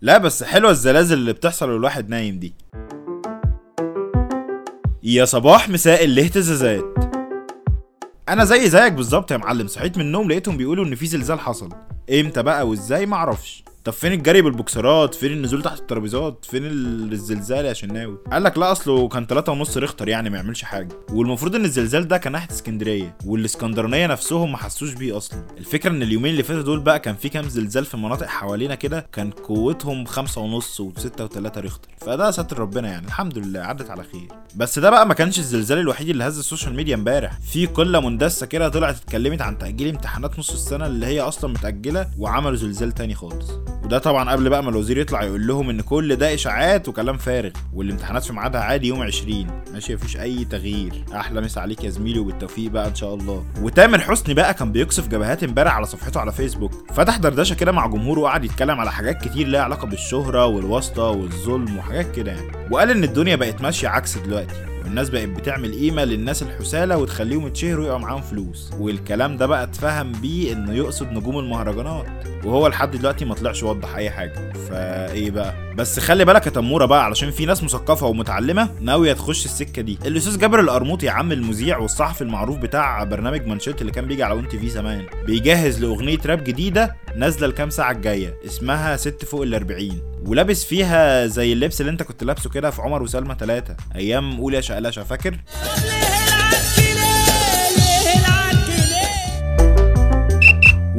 لا بس حلوة الزلازل اللي بتحصل والواحد نايم دي. يا صباح مساء الاهتزازات. أنا زي زيك بالظبط يا معلم صحيت من النوم لقيتهم بيقولوا إن في زلزال حصل. إمتى بقى وإزاي؟ معرفش. طب فين الجري بالبوكسرات؟ فين النزول تحت الترابيزات؟ فين ال- الزلزال يا شناوي؟ قال لك لا أصله كان 3 ونص ريختر يعني ما يعملش حاجة. والمفروض إن الزلزال ده كان ناحية اسكندرية والإسكندرانية نفسهم ما حسوش بيه أصلا. الفكرة إن اليومين اللي فاتوا دول بقى كان في كام زلزال في مناطق حوالينا كده كان قوتهم خمسة ونص وستة وتلاتة ريختر. فده ستر ربنا يعني الحمد لله عدت على خير. بس ده بقى ما كانش الزلزال الوحيد اللي هز ال social media امبارح. في قلة مندسة كده طلعت اتكلمت عن تأجيل امتحانات نص السنة اللي هي أصلا متأجلة وعملوا زلزال تاني خالص. وده طبعا قبل بقى ما الوزير يطلع يقول لهم إن كل ده إشاعات وكلام فارغ والامتحانات في ميعادها عادي يوم 20 ماشي مفيش أي تغيير. أحلى مسا عليك يا زميلي وبالتوفيق بقى إن شاء الله. وتامر حسني بقى كان بيقصف جبهات امبارح على صفحته على فيسبوك. فتح دردشة كده مع جمهوره وقعد يتكلم على حاجات كتير ليها علاقة بالشهرة والواسطة والظلم وحاجات كده يعني. وقال إن الدنيا بقت ماشية عكس دلوقتي. والناس بقت بتعمل قيمة للناس الحثالة وتخليهم يتشهروا ويبقى معاهم فلوس. والكلام ده بقى اتفهم بيه إنه يقصد نجوم المهرجانات. وهو لحد دلوقتي ما طلعش يوضح أي حاجة. فإيه بقى؟ بس خلي بالك يا تمورة بقى علشان في ناس مثقفة ومتعلمة ناوية تخش السكة دي. الأستاذ جابر القرموطي يا عم المذيع والصحفي المعروف بتاع برنامج مانشيت اللي كان بيجي على اون تي في زمان بيجهز لأغنية راب جديدة نازلة الكام ساعة الجاية اسمها ست فوق ال 40 ولابس فيها زي اللبس اللي انت كنت لابسه كده في عمر وسلمى ثلاثة أيام قول يا شقلشه فاكر؟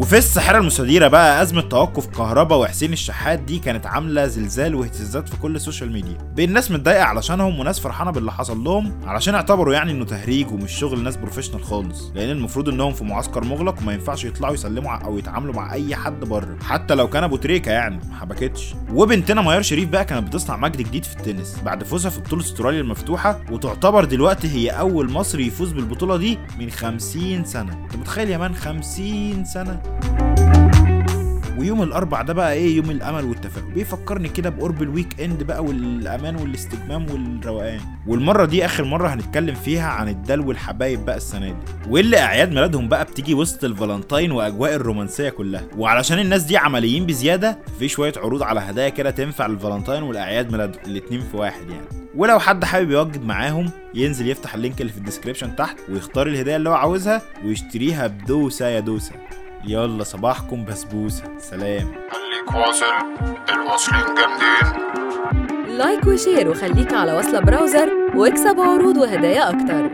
وفي الساحرة المستديرة بقى أزمة توقف كهرباء وحسين الشحات دي كانت عاملة زلزال واهتزازات في كل ال social media. بين ناس متضايقة علشانهم وناس فرحانة باللي حصل لهم علشان اعتبروا يعني إنه تهريج ومش شغل ناس professional خالص. لأن المفروض إنهم في معسكر مغلق وما ينفعش يطلعوا يسلموا أو يتعاملوا مع أي حد بره. حتى لو كان أبو تريكة يعني ما حبكتش. وبنتنا ميار شريف بقى كانت بتصنع مجد جديد في التنس. بعد فوزها في بطولة استراليا المفتوحة وتعتبر دلوقتي هي أول مصري يفوز بالبطولة دي من 50 سنة. أنت متخيل يا man 50 سنة؟ ويوم الأربع ده بقى إيه؟ يوم الأمل والتفاؤل بيفكرني كده بقرب ال weekend بقى والأمان والاستجمام والروقان. والمرة دي آخر مرة هنتكلم فيها عن الدلو والحبايب بقى السنة دي. واللي أعياد ميلادهم بقى بتيجي وسط الفالنتاين وأجواء الرومانسية كلها. وعلشان الناس دي عمليين بزيادة في شوية عروض على هدايا كده تنفع للفالنتاين والأعياد ميلاد الاتنين في واحد يعني. ولو حد حابب يوجب معاهم ينزل يفتح ال link اللي في ال description تحت ويختار الهديه اللي هو عاوزها ويشتريها بدوسة يا دوسة. يلا صباحكم بسبوسة. سلام. خليك واصل. الواصلين جامدين. like و share وخليك على وصلة براوزر واكسب عروض وهدايا أكتر.